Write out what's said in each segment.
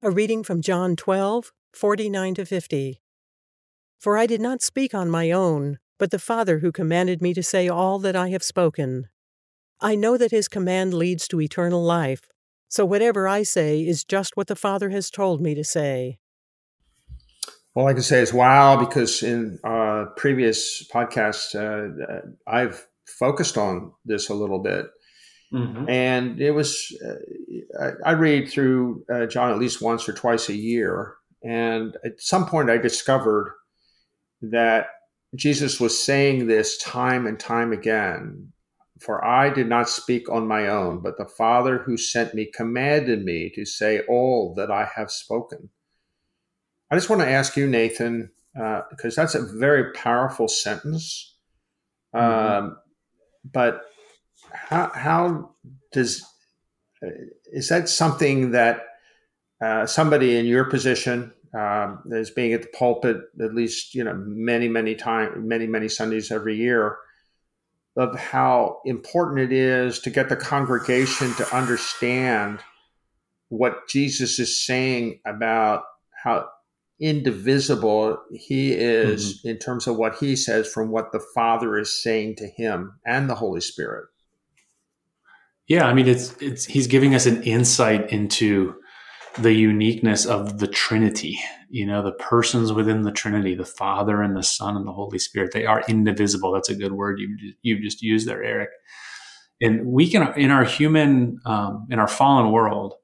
A reading from John 12, 49 to 50. For I did not speak on my own, but the Father who commanded me to say all that I have spoken. I know that his command leads to eternal life, so whatever I say is just what the Father has told me to say. All I can say is wow, because in uh, previous podcasts, uh, I've focused on this a little bit. Mm-hmm. And it was, uh, I, I, read through uh, John at least once or twice a year. And at some point, I discovered that Jesus was saying this time and time again For I did not speak on my own, but the Father who sent me commanded me to say all that I have spoken. I just want to ask you, Nathan, uh, because that's a very powerful sentence. Mm-hmm. Um, but how how does is that something that uh, somebody in your position um, as being at the pulpit at least you know many many times many many sundays every year of how important it is to get the congregation to understand what jesus is saying about how indivisible he is mm-hmm. in terms of what he says from what the father is saying to him and the holy spirit yeah, I mean, it's it's he's giving us an insight into the uniqueness of the Trinity. You know, the persons within the Trinity, the Father and the Son and the Holy Spirit, they are indivisible. That's a good word you you just used there, Eric. And we can, in our human, um, in our fallen world,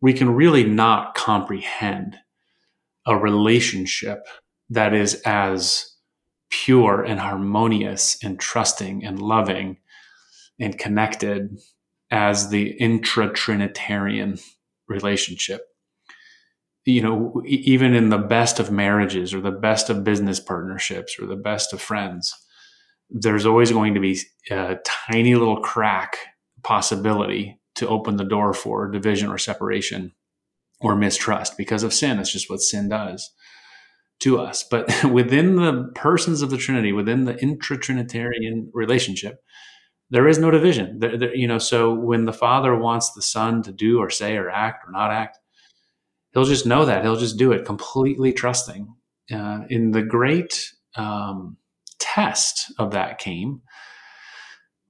we can really not comprehend a relationship that is as pure and harmonious and trusting and loving and connected as the intra-trinitarian relationship. You know even in the best of marriages or the best of business partnerships or the best of friends there's always going to be a tiny little crack possibility to open the door for division or separation or mistrust because of sin. It's just what sin does to us. But within the persons of the trinity within the intra-trinitarian relationship there is no division. There, there, you know, so when the Father wants the Son to do or say or act or not act, he'll just know that he'll just do it, completely trusting. Uh, in the great um, test of that came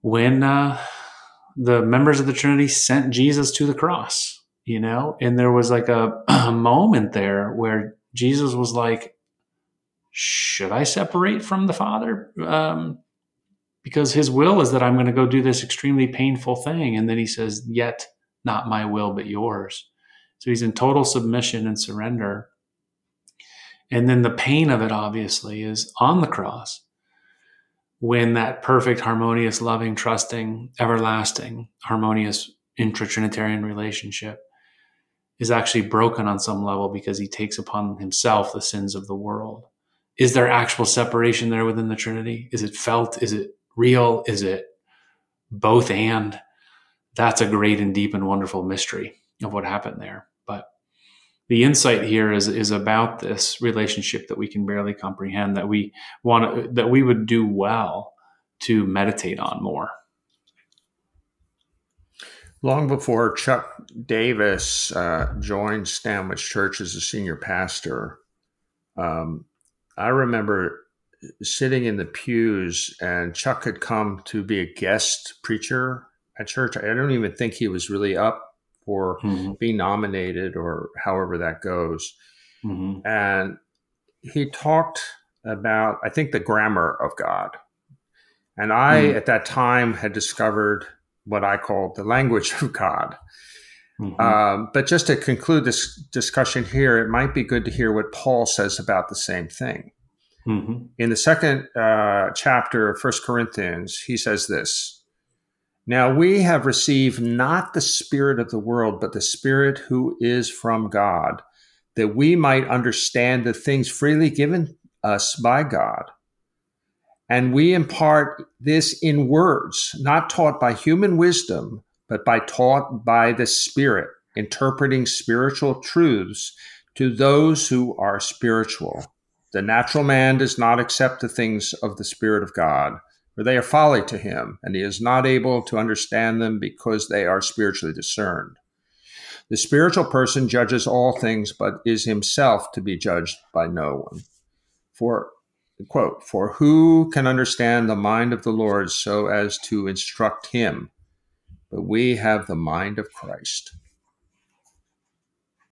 when uh, the members of the Trinity sent Jesus to the cross. You know, and there was like a, a moment there where Jesus was like, "Should I separate from the Father?" Um, because his will is that I'm going to go do this extremely painful thing. And then he says, Yet not my will, but yours. So he's in total submission and surrender. And then the pain of it, obviously, is on the cross when that perfect, harmonious, loving, trusting, everlasting, harmonious intra Trinitarian relationship is actually broken on some level because he takes upon himself the sins of the world. Is there actual separation there within the Trinity? Is it felt? Is it real? Is it both and? That's a great and deep and wonderful mystery of what happened there. But the insight here is is about this relationship that we can barely comprehend that we want that we would do well to meditate on more. Long before Chuck Davis uh, joined Stanwich Church as a senior pastor, um, I remember sitting in the pews, and Chuck had come to be a guest preacher at church. I don't even think he was really up for mm-hmm. being nominated or however that goes. Mm-hmm. And he talked about, I think, the grammar of God. And I, mm-hmm. at that time, had discovered what I called the language of God. Mm-hmm. Um, but just to conclude this discussion here, it might be good to hear what Paul says about the same thing. Mm-hmm. In the second uh, chapter of First Corinthians, he says this Now we have received not the Spirit of the world, but the Spirit who is from God, that we might understand the things freely given us by God. And we impart this in words, not taught by human wisdom, but by taught by the Spirit, interpreting spiritual truths to those who are spiritual. The natural man does not accept the things of the Spirit of God, for they are folly to him, and he is not able to understand them because they are spiritually discerned. The spiritual person judges all things, but is himself to be judged by no one. For quote, for who can understand the mind of the Lord so as to instruct him? But we have the mind of Christ.